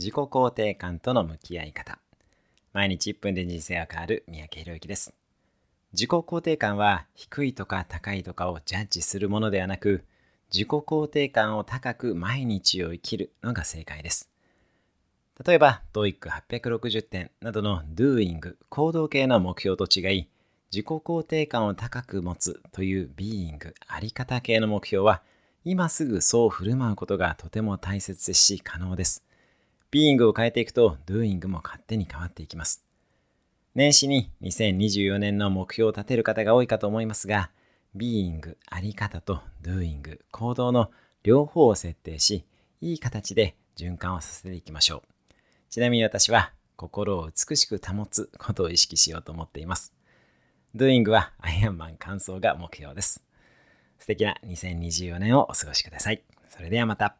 自己肯定感との向き合い方。毎日1分で人生が変わる三宅宏之です。自己肯定感は低いとか高いとかをジャッジするものではなく自己肯定感を高く毎日を生きるのが正解です。例えば TOEIC860 点などの Doing 行動系の目標と違い自己肯定感を高く持つという Being あり方系の目標は今すぐそう振る舞うことがとても大切ですし可能です。ビーイングを変えていくと、ドゥーイングも勝手に変わっていきます。年始に2024年の目標を立てる方が多いかと思いますが、ビーイング、あり方とドゥーイング、行動の両方を設定し、いい形で循環をさせていきましょう。ちなみに私は、心を美しく保つことを意識しようと思っています。ドゥーイングはアイアンマン完走が目標です。素敵な2024年をお過ごしください。それではまた。